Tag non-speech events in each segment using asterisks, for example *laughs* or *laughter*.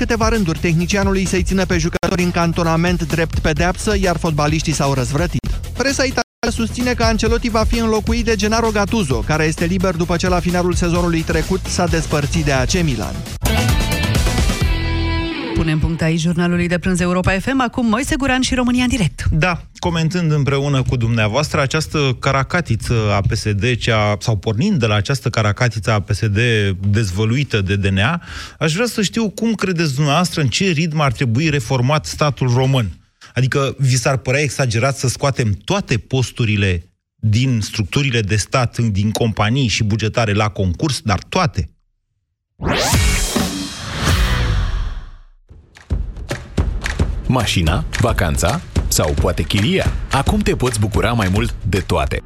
câteva rânduri tehnicianului să-i țină pe jucători în cantonament drept pedeapsă, iar fotbaliștii s-au răzvrătit. Presa italiană susține că Ancelotti va fi înlocuit de Gennaro Gattuso, care este liber după ce la finalul sezonului trecut s-a despărțit de AC Milan. Punem punct aici jurnalului de prânz Europa FM, acum Moise Guran și România în direct. Da, comentând împreună cu dumneavoastră această caracatiță a PSD, cea, sau pornind de la această caracatiță a PSD dezvăluită de DNA, aș vrea să știu cum credeți dumneavoastră în ce ritm ar trebui reformat statul român. Adică vi s-ar părea exagerat să scoatem toate posturile din structurile de stat, din companii și bugetare la concurs, dar toate. Mașina, vacanța sau poate chiria. Acum te poți bucura mai mult de toate.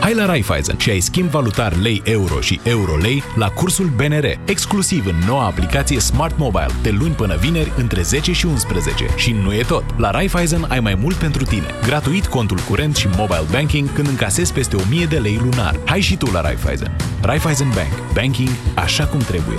Hai la Raiffeisen și ai schimb valutar lei-euro și euro-lei la cursul BNR, exclusiv în noua aplicație Smart Mobile, de luni până vineri, între 10 și 11. Și nu e tot! La Raiffeisen ai mai mult pentru tine. Gratuit contul curent și mobile banking când încasezi peste 1000 de lei lunar. Hai și tu la Raiffeisen. Raiffeisen Bank. Banking așa cum trebuie.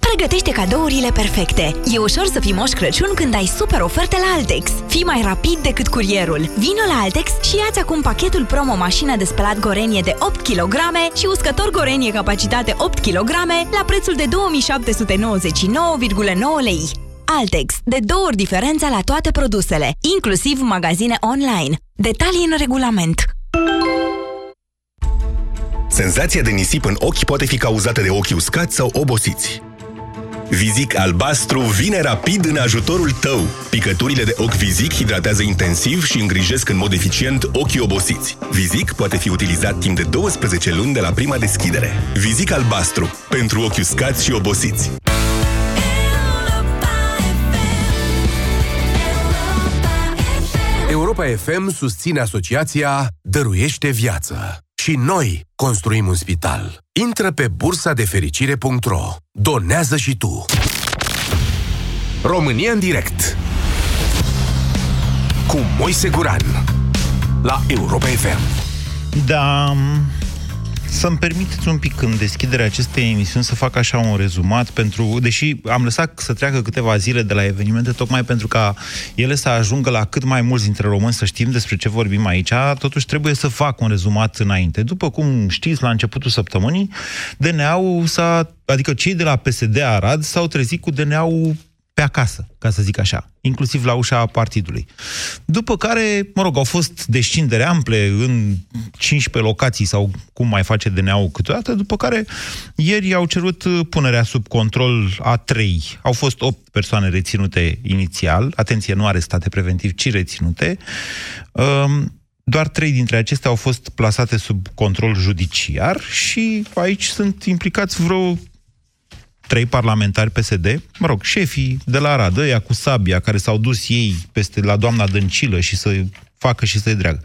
Pregătește cadourile perfecte. E ușor să fii moș Crăciun când ai super oferte la Altex. Fii mai rapid decât curierul. Vino la Altex și ia-ți acum pachetul promo mașină de spălat Gorenie de 8 kg și uscător Gorenie capacitate 8 kg la prețul de 2799,9 lei. Altex. De două ori diferența la toate produsele, inclusiv magazine online. Detalii în regulament. Senzația de nisip în ochi poate fi cauzată de ochi uscați sau obosiți. Vizic albastru vine rapid în ajutorul tău. Picăturile de ochi Vizic hidratează intensiv și îngrijesc în mod eficient ochii obosiți. Vizic poate fi utilizat timp de 12 luni de la prima deschidere. Vizic albastru. Pentru ochi uscați și obosiți. Europa FM susține asociația Dăruiește Viață. Și noi construim un spital. Intră pe bursa de fericire.ro. Donează și tu. România în direct. Cu Moise Guran. La Europa FM. Da, să-mi permiteți un pic în deschiderea acestei emisiuni să fac așa un rezumat, pentru, deși am lăsat să treacă câteva zile de la evenimente, tocmai pentru ca ele să ajungă la cât mai mulți dintre români să știm despre ce vorbim aici, totuși trebuie să fac un rezumat înainte. După cum știți, la începutul săptămânii, DNA-ul s-a, adică cei de la PSD Arad s-au trezit cu DNA-ul pe acasă, ca să zic așa, inclusiv la ușa partidului. După care, mă rog, au fost descindere ample în 15 locații sau cum mai face DNA-ul câteodată, după care ieri au cerut punerea sub control a trei. Au fost 8 persoane reținute inițial, atenție, nu arestate preventiv, ci reținute. Um, doar trei dintre acestea au fost plasate sub control judiciar și aici sunt implicați vreo trei parlamentari PSD, mă rog, șefii de la Arad, ăia cu sabia, care s-au dus ei peste la doamna Dăncilă și să facă și să-i dreagă.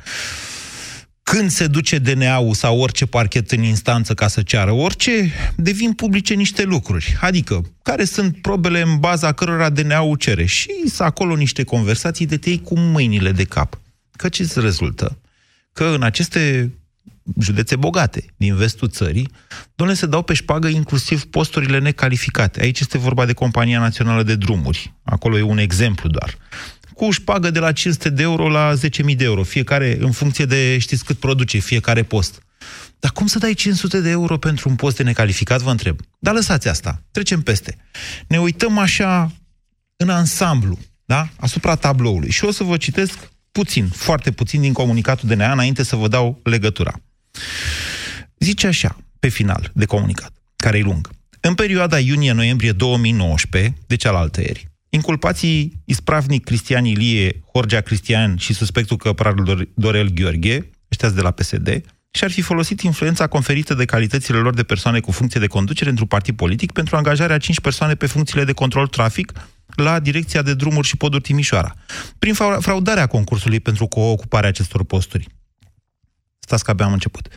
Când se duce DNA-ul sau orice parchet în instanță ca să ceară orice, devin publice niște lucruri. Adică, care sunt probele în baza cărora DNA-ul cere. Și să acolo niște conversații de tei cu mâinile de cap. Că ce se rezultă? Că în aceste județe bogate din vestul țării, domnule, se dau pe șpagă inclusiv posturile necalificate. Aici este vorba de Compania Națională de Drumuri. Acolo e un exemplu doar. Cu șpagă de la 500 de euro la 10.000 de euro, fiecare în funcție de știți cât produce fiecare post. Dar cum să dai 500 de euro pentru un post de necalificat, vă întreb. Dar lăsați asta, trecem peste. Ne uităm așa în ansamblu, da? asupra tabloului. Și o să vă citesc puțin, foarte puțin din comunicatul DNA înainte să vă dau legătura. Zice așa, pe final de comunicat, care e lung. În perioada iunie-noiembrie 2019, de cealaltă ieri, inculpații ispravnic Cristian Ilie, Horgea Cristian și suspectul căprar Dorel Gheorghe, ăștia de la PSD, și ar fi folosit influența conferită de calitățile lor de persoane cu funcție de conducere într-un partid politic pentru angajarea 5 persoane pe funcțiile de control trafic la Direcția de Drumuri și Poduri Timișoara, prin fraudarea concursului pentru ocuparea acestor posturi. Stați că abia am început.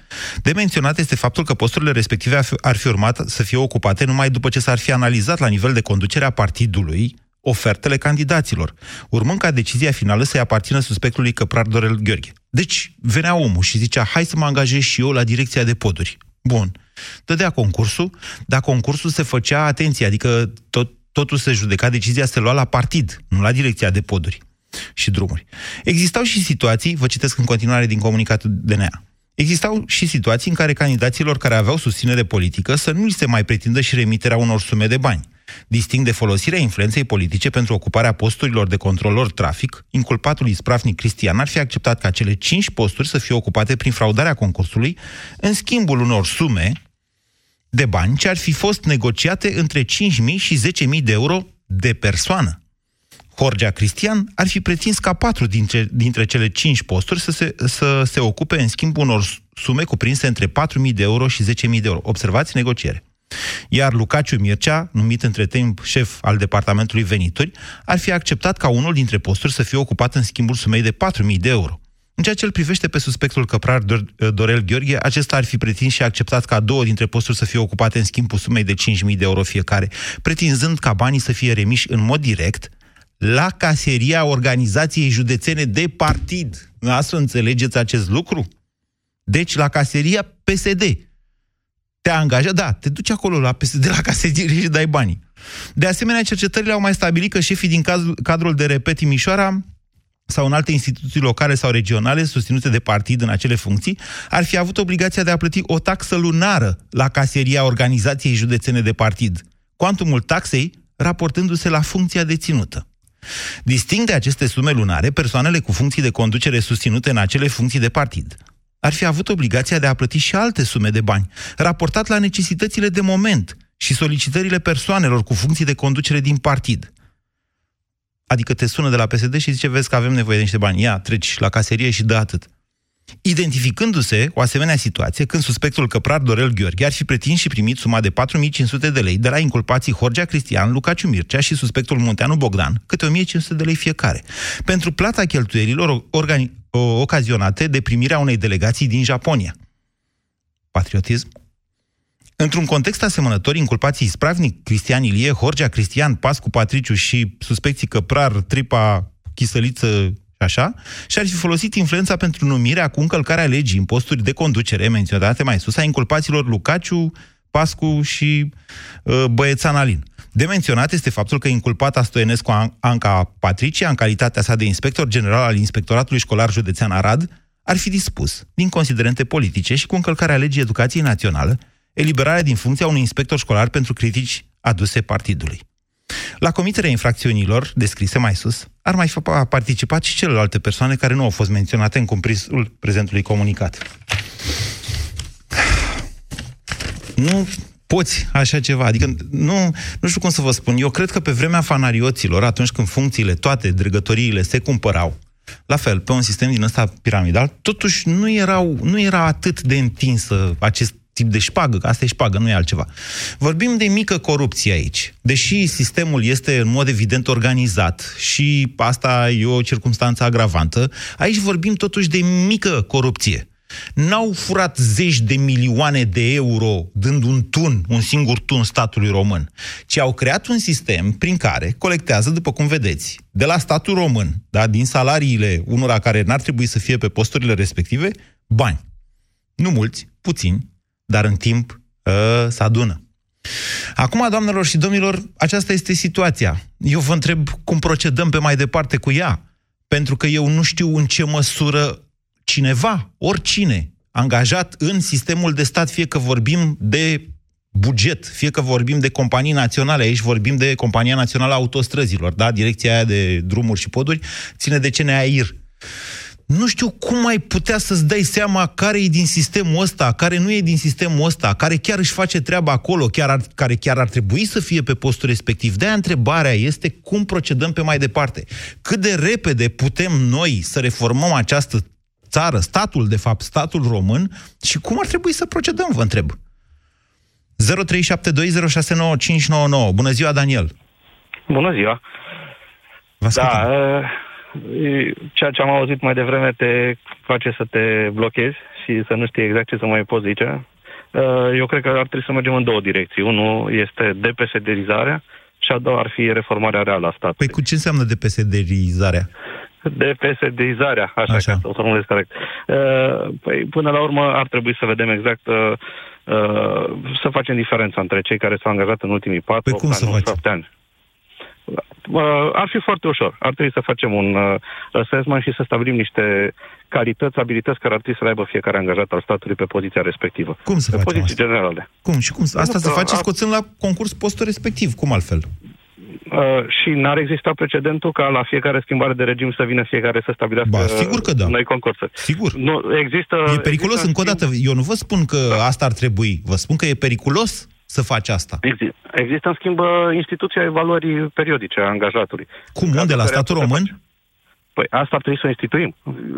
De menționat este faptul că posturile respective ar fi urmat să fie ocupate numai după ce s-ar fi analizat la nivel de conducere a partidului ofertele candidaților, urmând ca decizia finală să-i aparțină suspectului Căprar Dorel Gheorghe. Deci, venea omul și zicea, hai să mă angajez și eu la direcția de poduri. Bun. Dădea concursul, dar concursul se făcea, atenție, adică tot, totul se judeca, decizia se lua la partid, nu la direcția de poduri și drumuri. Existau și situații, vă citesc în continuare din comunicatul DNA, Existau și situații în care candidaților care aveau susținere politică să nu li se mai pretindă și remiterea unor sume de bani. Distinct de folosirea influenței politice pentru ocuparea posturilor de controlor trafic, inculpatul ispravnic Cristian ar fi acceptat ca cele cinci posturi să fie ocupate prin fraudarea concursului, în schimbul unor sume de bani ce ar fi fost negociate între 5.000 și 10.000 de euro de persoană. Horgea Cristian ar fi pretins ca patru dintre, dintre cele cinci posturi să se, să se ocupe în schimb unor sume cuprinse între 4.000 de euro și 10.000 de euro. Observați negociere. Iar Lucaciu Mircea, numit între timp șef al Departamentului Venituri, ar fi acceptat ca unul dintre posturi să fie ocupat în schimbul sumei de 4.000 de euro. În ceea ce îl privește pe suspectul căprar Dorel Gheorghe, acesta ar fi pretins și acceptat ca două dintre posturi să fie ocupate în schimbul sumei de 5.000 de euro fiecare, pretinzând ca banii să fie remiși în mod direct la caseria organizației județene de partid. Astfel înțelegeți acest lucru? Deci la caseria PSD. Te angajat, da, te duci acolo la PSD, la caserie și dai banii. De asemenea, cercetările au mai stabilit că șefii din cadrul de repet Timișoara sau în alte instituții locale sau regionale susținute de partid în acele funcții, ar fi avut obligația de a plăti o taxă lunară la caseria organizației județene de partid, cuantumul taxei raportându-se la funcția deținută. Distinct de aceste sume lunare, persoanele cu funcții de conducere susținute în acele funcții de partid. Ar fi avut obligația de a plăti și alte sume de bani, raportat la necesitățile de moment și solicitările persoanelor cu funcții de conducere din partid. Adică te sună de la PSD și zice, vezi că avem nevoie de niște bani, ia, treci la caserie și dă atât identificându-se o asemenea situație când suspectul căprar Dorel Gheorghe ar fi pretins și primit suma de 4500 de lei de la inculpații Horgea Cristian, Lucaciu Mircea și suspectul Munteanu Bogdan, câte 1500 de lei fiecare, pentru plata cheltuielilor organi- ocazionate de primirea unei delegații din Japonia. Patriotism? Într-un context asemănător, inculpații ispravnic Cristian Ilie, Horgea Cristian, Pascu Patriciu și suspecții Căprar, Tripa, Chisăliță așa, și ar fi folosit influența pentru numirea cu încălcarea legii în posturi de conducere menționate mai sus a inculpaților Lucaciu, Pascu și uh, Băiețan Alin. De menționat este faptul că inculpata Stoenescu Anca Patricia, în calitatea sa de inspector general al Inspectoratului Școlar Județean Arad, ar fi dispus, din considerente politice și cu încălcarea legii educației naționale, eliberarea din funcția unui inspector școlar pentru critici aduse partidului. La comiterea infracțiunilor, descrise mai sus, ar mai fi participat și celelalte persoane care nu au fost menționate în cumprisul prezentului comunicat. Nu poți așa ceva. Adică nu, nu știu cum să vă spun. Eu cred că pe vremea fanarioților, atunci când funcțiile, toate dregătoriile se cumpărau, la fel, pe un sistem din ăsta piramidal, totuși nu, erau, nu era atât de întinsă acest tip de șpagă, că asta e șpagă, nu e altceva. Vorbim de mică corupție aici. Deși sistemul este în mod evident organizat și asta e o circunstanță agravantă, aici vorbim totuși de mică corupție. N-au furat zeci de milioane de euro dând un tun, un singur tun statului român, ci au creat un sistem prin care colectează, după cum vedeți, de la statul român, da, din salariile unora care n-ar trebui să fie pe posturile respective, bani. Nu mulți, puțini, dar în timp uh, se adună. Acum, doamnelor și domnilor, aceasta este situația. Eu vă întreb cum procedăm pe mai departe cu ea, pentru că eu nu știu în ce măsură cineva, oricine, angajat în sistemul de stat, fie că vorbim de buget, fie că vorbim de companii naționale, aici vorbim de Compania Națională a Autostrăzilor, da? Direcția aia de drumuri și poduri, ține de CNAIR nu știu cum ai putea să-ți dai seama care e din sistemul ăsta, care nu e din sistemul ăsta, care chiar își face treaba acolo, chiar ar, care chiar ar trebui să fie pe postul respectiv. De-aia întrebarea este cum procedăm pe mai departe. Cât de repede putem noi să reformăm această țară, statul, de fapt, statul român și cum ar trebui să procedăm, vă întreb. 0372069599. Bună ziua, Daniel! Bună ziua! Vă da, ceea ce am auzit mai devreme te face să te blochezi și să nu știi exact ce să mai poți zice. Eu cred că ar trebui să mergem în două direcții. Unul este depesederizarea și a doua ar fi reformarea reală a statului. Păi cu ce înseamnă depesederizarea? Depesederizarea, așa, așa. ca să o formulez corect. Păi până la urmă ar trebui să vedem exact să facem diferența între cei care s-au angajat în ultimii 4 păi cum să 7 ani. Ar fi foarte ușor. Ar trebui să facem un uh, assessment și să stabilim niște calități, abilități care ar trebui să le aibă fiecare angajat al statului pe poziția respectivă. Cum să pe facem poziții asta? generale. Cum? Și cum? Asta se face scoțând la concurs postul respectiv. Cum altfel? Uh, și n-ar exista precedentul ca la fiecare schimbare de regim să vină fiecare să stabilească ba, sigur că da. noi concursuri. Sigur. Nu, există, e periculos, există încă o dată. Eu nu vă spun că asta ar trebui. Vă spun că e periculos să faci asta. Există, există în schimb, instituția evaluării periodice a angajatului. Cum? Unde? La statul român? Face. Păi asta ar trebui să o instituim.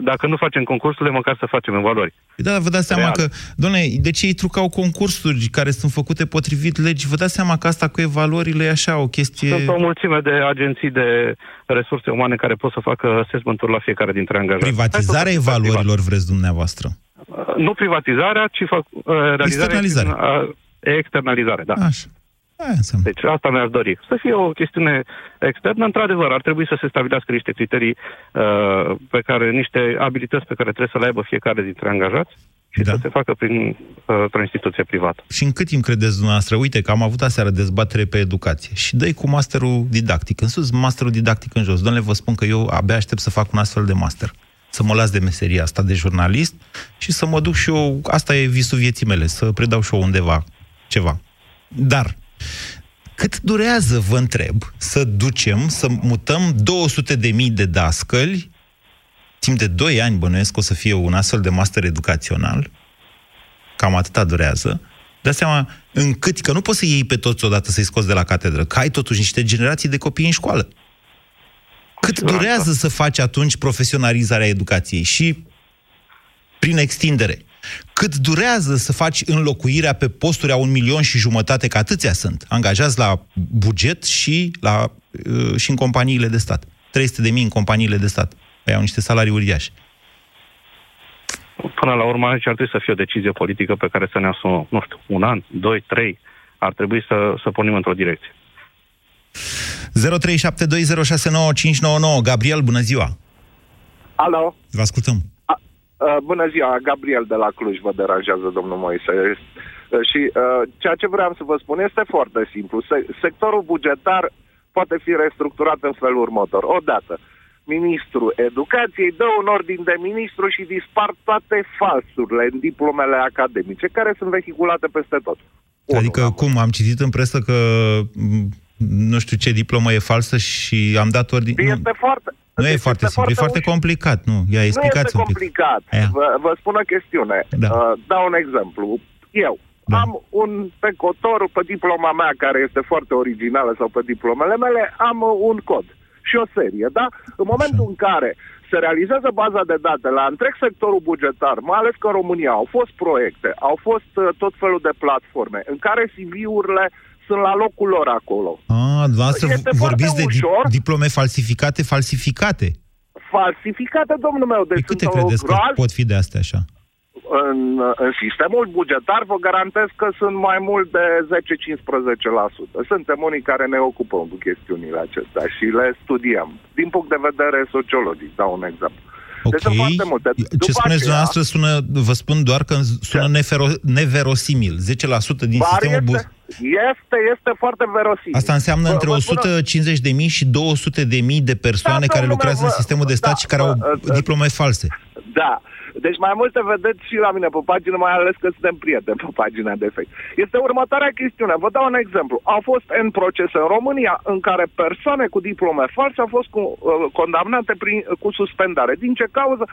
Dacă nu facem concursurile, măcar să facem evaluări. Da, vă dați seama Real. că, doamne, de ce ei trucau concursuri care sunt făcute potrivit legii? Vă dați seama că asta cu evaluările e așa, o chestie... Sunt o mulțime de agenții de resurse umane care pot să facă assessment-uri la fiecare dintre angajați. Privatizarea evaluărilor privat. vreți dumneavoastră? Nu privatizarea, ci fac, realizarea... Externalizarea. Externalizare, da. Așa. Deci asta mi-aș dori. Să fie o chestiune externă. Într-adevăr, ar trebui să se stabilească niște criterii uh, pe care, niște abilități pe care trebuie să le aibă fiecare dintre angajați și da. să se facă prin uh, o instituție privată. Și în cât timp credeți dumneavoastră? Uite că am avut aseară dezbatere pe educație și dă cu masterul didactic. În sus, masterul didactic în jos. Domnule, vă spun că eu abia aștept să fac un astfel de master. Să mă las de meseria asta de jurnalist și să mă duc și eu, asta e visul vieții mele, să predau și eu undeva ceva. Dar cât durează, vă întreb, să ducem, să mutăm 200 de mii de dascăli, timp de 2 ani bănuiesc o să fie un astfel de master educațional, cam atâta durează, Dați seama în cât, că nu poți să iei pe toți odată să-i scoți de la catedră, că ai totuși niște generații de copii în școală. Cât durează să faci atunci profesionalizarea educației și prin extindere? Cât durează să faci înlocuirea pe posturi a un milion și jumătate, că atâția sunt, angajați la buget și, la, uh, și în companiile de stat. 300 de mii în companiile de stat. Păi au niște salarii uriașe. Până la urmă, aici ar trebui să fie o decizie politică pe care să ne asumăm, nu știu, un an, doi, trei, ar trebui să, să pornim într-o direcție. 0372069599 Gabriel, bună ziua! Alo! Vă ascultăm! Uh, bună ziua, Gabriel de la Cluj vă deranjează, domnul Moise. Uh, și uh, ceea ce vreau să vă spun este foarte simplu. Se- sectorul bugetar poate fi restructurat în felul următor. Odată, ministrul educației dă un ordin de ministru și dispar toate falsurile în diplomele academice, care sunt vehiculate peste tot. Adică cum? Am citit în presă că nu știu ce diplomă e falsă și am dat ordin... Este nu. foarte... Nu e foarte simplu, foarte e foarte complicat, nu? Ia, explicați nu este complicat. Vă, vă spun o chestiune. Da. Uh, dau un exemplu. Eu da. am un pe cotor, pe diploma mea, care este foarte originală, sau pe diplomele mele, am un cod și o serie, da? În momentul Așa. în care se realizează baza de date la întreg sectorul bugetar, mai ales că în România au fost proiecte, au fost uh, tot felul de platforme în care CV-urile sunt la locul lor acolo. Ah, dumneavoastră vorbiți de ușor. diplome falsificate, falsificate. Falsificate, domnul meu. Deci pe câte credeți că pot fi de astea așa? În, în sistemul bugetar vă garantez că sunt mai mult de 10-15%. Suntem unii care ne ocupăm cu chestiunile acestea și le studiem. Din punct de vedere sociologic, dau un exemplu. Ok. Deci foarte multe. După Ce spuneți aceea, dumneavoastră sună, vă spun doar că sună nefero, neverosimil. 10% din sistemul este, este, este foarte verosimil. Asta înseamnă între 150 de mii și 200 de mii de persoane da, care lucrează vă, în sistemul de stat da, și care au diplome false. Da. Deci mai multe vedeți și la mine pe pagină, mai ales că suntem prieteni pe pagina de Facebook. Este următoarea chestiune. Vă dau un exemplu. Au fost în procese în România în care persoane cu diplome false au fost cu, uh, condamnate prin, cu suspendare. Din ce cauză?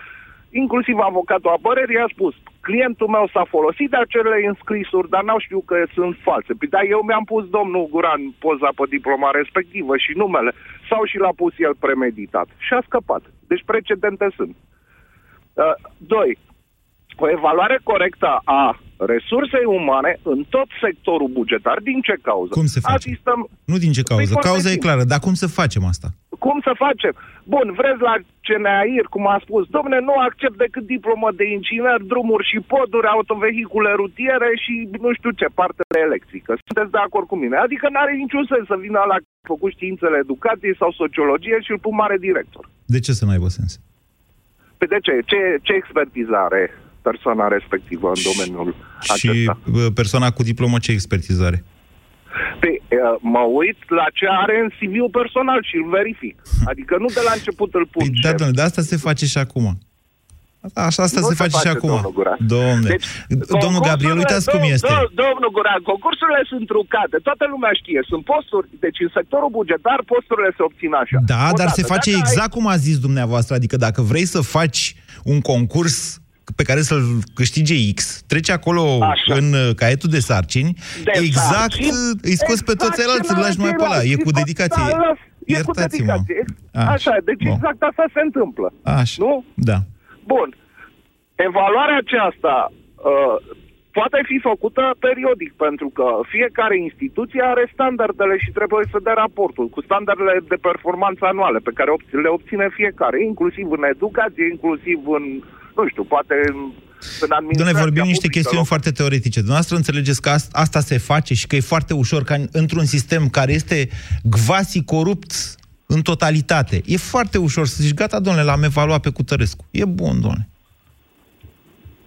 Inclusiv avocatul apărării a spus clientul meu s-a folosit de acele înscrisuri, dar n-au știut că sunt false. Păi da, eu mi-am pus domnul Guran poza pe diploma respectivă și numele, sau și l-a pus el premeditat. Și a scăpat. Deci precedente sunt. Uh, doi, o evaluare corectă a resursei umane în tot sectorul bugetar. Din ce cauză? Cum se face? Asistăm... Nu din ce cauză. Păi, Cauza e foarte clară, dar cum să facem asta? Cum să facem? Bun, vreți la CNAIR, cum a spus, domne, nu accept decât diplomă de inginer, drumuri și poduri, autovehicule rutiere și nu știu ce, parte de electrică. Sunteți de acord cu mine? Adică nu are niciun sens să vină la făcut științele educației sau sociologie și îl pun mare director. De ce să nu aibă sens? Pe de ce? Ce, ce expertizare persoana respectivă în domeniul Și acesta? bă, persoana cu diplomă ce expertizare? Păi, uh, mă uit la ce are în CV-ul personal și îl verific. *laughs* Adică nu de la început îl pun. Păi, da, domnule, de asta se face și acum. Așa, asta Nu se se face, și face, acum. domnul Guran. Domnule. Deci, domnul Gabriel, concursurile- uitați cum dom- este. dom- Domnul Guran, concursurile sunt trucate. Toată lumea știe. Sunt posturi. Deci în sectorul bugetar posturile se obțin așa. Da, dar Odată. se face Dacă ai- exact cum a zis dumneavoastră. Adică dacă vrei să faci un concurs pe care să-l câștige X, treci acolo Așa. în uh, caietul de sarcini, De exact sarcini, uh, îi scoți pe toți exact ceilalți, îl ce lași mai pe ăla. ceilalți, E cu îi dedicație. scoți pe ăla, E cu Iertați-mă. dedicație. Așa, deci Bun. exact asta se întâmplă. Așa. Nu? Da. Bun. Evaluarea aceasta uh, poate fi făcută periodic, pentru că fiecare instituție are standardele și trebuie să dea raportul cu standardele de performanță anuale pe care obț- le obține fiecare, inclusiv în educație, inclusiv în, nu știu, poate în, în administrația Domnule, vorbim niște publică chestiuni locală. foarte teoretice. Dumneavoastră înțelegeți că ast- asta se face și că e foarte ușor ca în- într-un sistem care este gvasi corupt în totalitate. E foarte ușor să zici, gata, domnule, l-am evaluat pe Cutărescu. E bun, domnule.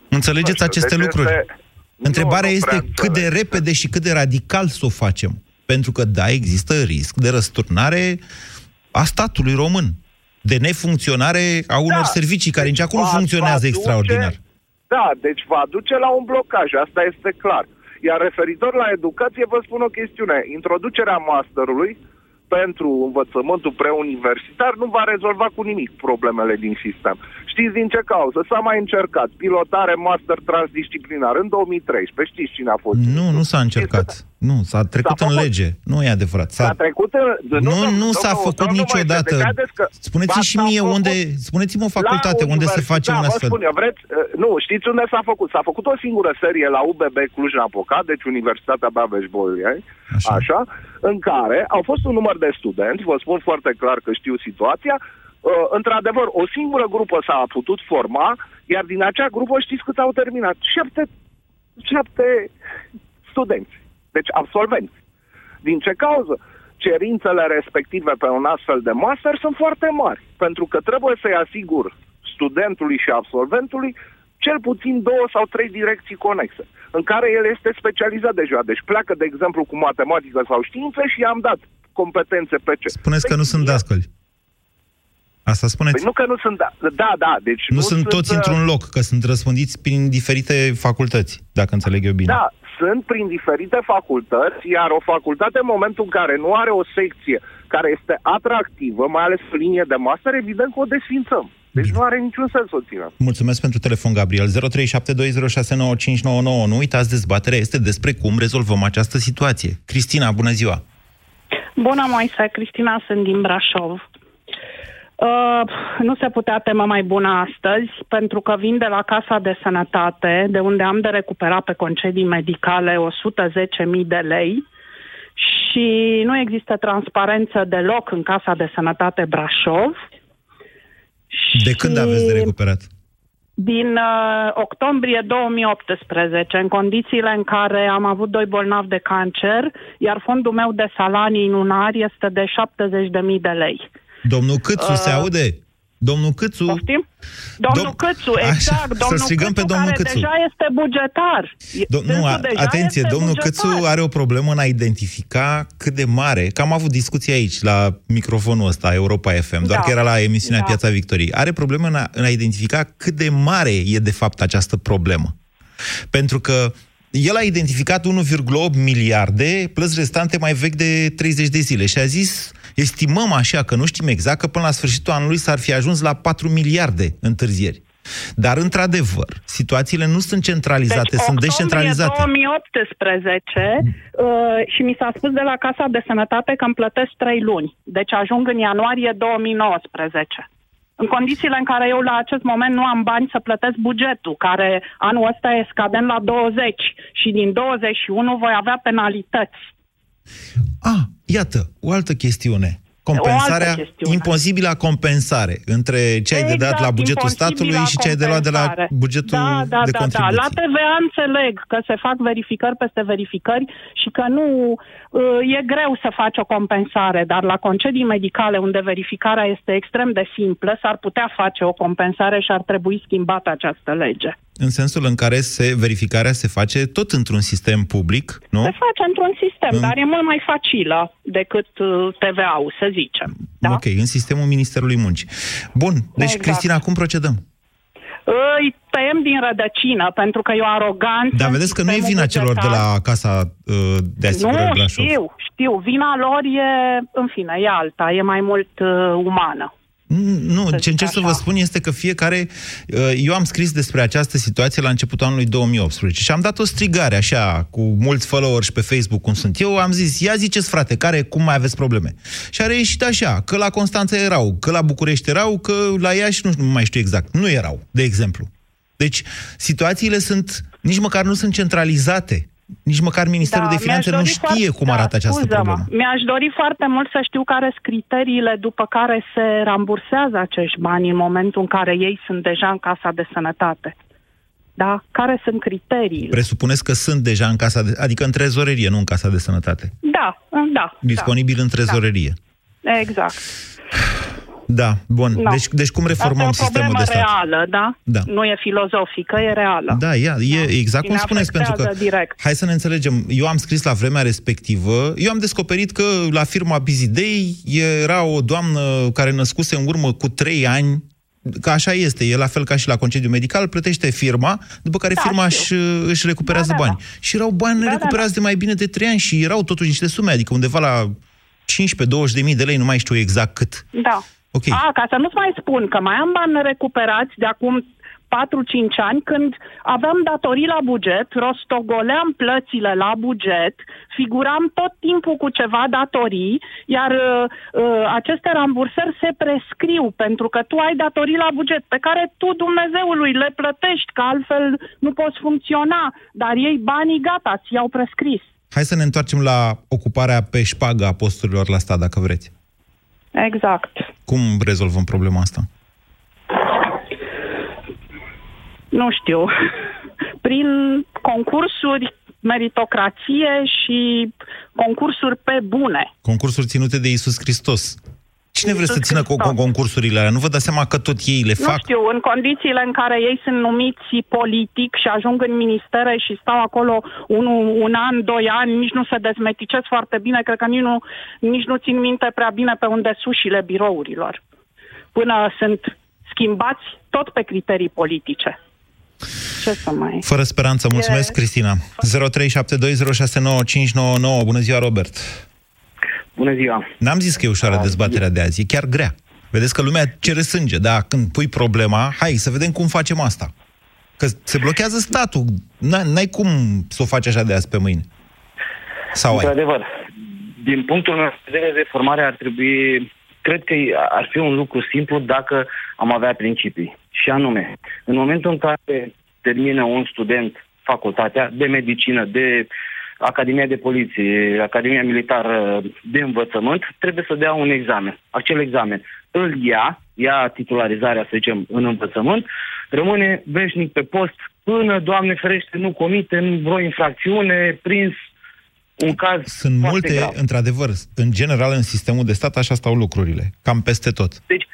Înțelegeți Nu știu, aceste deci lucruri? este- Întrebarea nu, nu este prea cât de înțeleg. repede și cât de radical să o facem. Pentru că, da, există risc de răsturnare a statului român, de nefuncționare a unor Da. servicii care nici acum nu Va- funcționează va duce- extraordinar. Da, deci va duce la un blocaj, asta este clar. Iar referitor la educație, vă spun o chestiune. Introducerea masterului pentru învățământul preuniversitar nu va rezolva cu nimic problemele din sistem. Știți din ce cauză? S-a mai încercat pilotare master transdisciplinar în 2013. Știți cine a fost? Nu, nu s-a încercat. Nu, s-a trecut S-a în făcut. lege. Nu e adevărat. S-a S-a... trecut în... Nu, domnul- nu s-a domnul- făcut domnul niciodată. Moise, deci haideți că- Spuneți-mi Ba, și s-a mie făcut unde... Spuneți-mi o facultate La unde se face universitate, un da, astfel. Vă spun eu, vreți, uh, nu, știți unde s-a făcut? S-a făcut o singură serie la UBB Cluj-Napoca, deci Universitatea Babeș-Bolyai, Așa. așa. în care au fost un număr de studenți, vă spun foarte clar că știu situația, uh, într-adevăr, o singură grupă s-a putut forma, iar din acea grupă știți cât au terminat? Șapte, șapte studenți, deci absolvenți. Din ce cauză? Cerințele respective pe un astfel de master sunt foarte mari, pentru că trebuie să-i asigur studentului și absolventului cel puțin două sau trei direcții conexe, în care el este specializat deja. Deci pleacă, de exemplu, cu matematică sau științe și i-am dat competențe pe ce. Spuneți că nu sunt dascăli. Asta spuneți? Păi nu că nu sunt... Da, da, da deci nu, sunt toți uh, într-un loc, că sunt răspândiți prin diferite facultăți, dacă înțeleg eu bine. Da, sunt prin diferite facultăți, iar o facultate în momentul în care nu are o secție care este atractivă, mai ales pe linie de master, evident că o desfințăm. Deci nu are niciun sens să o ținem. Mulțumesc pentru telefon, Gabriel. 0372069599. Nu uitați, dezbaterea este despre cum rezolvăm această situație. Cristina, bună ziua! Bună, Moise. Cristina, sunt din Brașov. Uh, nu se putea temă mai bună astăzi, pentru că vin de la Casa de Sănătate, de unde am de recuperat pe concedii medicale 110.000 de lei și nu există transparență deloc în Casa de Sănătate Brașov. De când Și- aveți de recuperat? din uh, octombrie 2018, în condițiile în care am avut doi bolnavi de cancer, iar fondul meu de salarii lunar este de 70.000 de lei. Domnul Câțu, Uh, se aude? Domnul Câțu... Poftim? Domnul Dom- Câțu, Așa, exact. să Domnul strigăm Câțu, pe domnul care Câțu. deja este bugetar. Do- nu, Dânsul a, deja atenție, este domnul bugetar. Câțu are o problemă în a identifica cât de mare, că am avut discuții aici, la microfonul ăsta, Europa FM, doar Da. că era la emisiunea Da. Piața Victoriei. Are problemă în a, în a identifica cât de mare e de fapt această problemă. Pentru că el a identificat 1,8 miliarde plus restante mai vechi de 30 de zile și a zis, estimăm așa, că nu știm exact, că până la sfârșitul anului s-ar fi ajuns la 4 miliarde întârzieri. Dar, într-adevăr, situațiile nu sunt centralizate, deci, sunt octombrie descentralizate. 2018 uh, și mi s-a spus de la Casa de Sănătate că îmi plătesc 3 luni. Deci ajung în ianuarie 2019. În condițiile în care eu la acest moment nu am bani să plătesc bugetul, care anul ăsta e scadent la 20 și din 21 voi avea penalități. Ah, iată, o altă chestiune. Compensarea, imposibilă compensare între ce ai de dat Exact, la bugetul statului și ce ai de luat de la compensare. bugetul da, da, de da, da. contribuții. La TVA înțeleg că se fac verificări peste verificări și că nu uh, e greu să faci o compensare, dar la concedii medicale unde verificarea este extrem de simplă, s-ar putea face o compensare și ar trebui schimbată această lege. În sensul în care se, verificarea se face tot într-un sistem public, nu? Se face într-un sistem, În- dar e mult mai facilă decât uh, TVA-ul, să zicem. Da? Ok, în sistemul Ministerului Muncii. Bun, deci, Exact. Cristina, cum procedăm? Îi tăiem din rădăcină, pentru că e o aroganță. Dar în vedeți că nu e sistemul vina celor de bugetar. la Casa uh, de Asigurări Nu, Brașov. știu, știu. Vina lor e, în fine, e alta, e mai mult uh, umană. Nu, ce încerc să așa. vă spun este că fiecare... uh, Eu am scris despre această situație la începutul anului 2018 și am dat o strigare așa, cu mulți followers pe Facebook, cum sunt eu, am zis, ia ziceți frate, care, cum mai aveți probleme? Și a reieșit așa, că la Constanța erau, că la București erau, că la Iași nu, nu mai știu exact, nu erau, de exemplu. Deci, situațiile sunt, nici măcar nu sunt centralizate. Nici măcar Ministerul de mi-aș Finanțe nu dori știe foarte- cum arată această scuză-mă. problemă. Mi-aș dori foarte mult să știu care sunt criteriile după care se rambursează acești bani în momentul în care ei sunt deja în casa de sănătate. Da? Care sunt criteriile? Presupuneți că sunt deja în casa de... Adică în trezorerie, nu în casa de sănătate. Da, da. Disponibil în trezorerie. Da, exact. Da, bun. Da. Deci, deci cum reformăm Asta e o sistemul de problemă stat? reală, da? Da. Nu e filozofică, e reală. Da, ia, e exact Și cum ne spuneți, pentru că... afectează direct. Hai să ne înțelegem. Eu am scris la vremea respectivă, eu am descoperit că la firma Busy Day era o doamnă care născuse în urmă cu trei ani că așa este, e la fel ca și la concediu medical, plătește firma, după care Da, firma știu. își, își recuperează Da, da, bani. Și erau bani Da, da, recuperați de mai bine de trei ani și erau totuși niște sume, adică undeva la 15-20 de mii de lei, nu mai știu exact cât. Da. Ok. A, ca să nu-ți mai spun că mai am bani recuperați de acum 4-5 ani când aveam datorii la buget, rostogoleam plățile la buget, figuram tot timpul cu ceva datorii, iar uh, uh, aceste rambursări se prescriu pentru că tu ai datorii la buget pe care tu, Dumnezeului, le plătești, că altfel nu poți funcționa, dar ei banii gata, ți ți-au prescris. Hai să ne întoarcem la ocuparea pe șpagă a posturilor la stat, dacă vreți. Exact. Cum rezolvăm problema asta? nu știu, prin concursuri, meritocrație și concursuri pe bune. Concursuri ținute de Isus Hristos. Cine vrea să Iisus țină cu Hristos. cu concursurile alea? Nu vă dați seama că tot ei le Nu fac? știu, în condițiile în care ei sunt numiți politic și ajung în ministere și stau acolo un, un an, doi ani, nici nu se dezmeticesc foarte bine, cred că nici nu, nici nu țin minte prea bine pe unde sunt ușile birourilor. Până sunt schimbați tot pe criterii politice. Ce să mai... Fără speranță. Mulțumesc, E- Cristina. 0372069599. Bună ziua, Robert. Bună ziua! N-am zis că e ușoară dezbaterea de azi, e chiar grea. Vedeți că lumea cere sânge, da? Când pui problema, hai să vedem cum facem asta. Că se blochează statul. N- N-ai cum să o faci așa de azi pe mâine. Sau ai? Într-adevăr, din punctul meu de vedere, reformarea ar trebui, cred că ar fi un lucru simplu dacă am avea principii. Și anume, în momentul în care termină un student facultatea de medicină, de Academia de Poliție, Academia Militară de Învățământ, trebuie să dea un examen. Acel examen îl ia, ia titularizarea, să zicem, în învățământ, rămâne veșnic pe post până, Doamne ferește, nu comite vreo infracțiune, prins un caz Sunt foarte multe, grav. într-adevăr, în general, în sistemul de stat, așa stau lucrurile. Cam peste tot. Deci,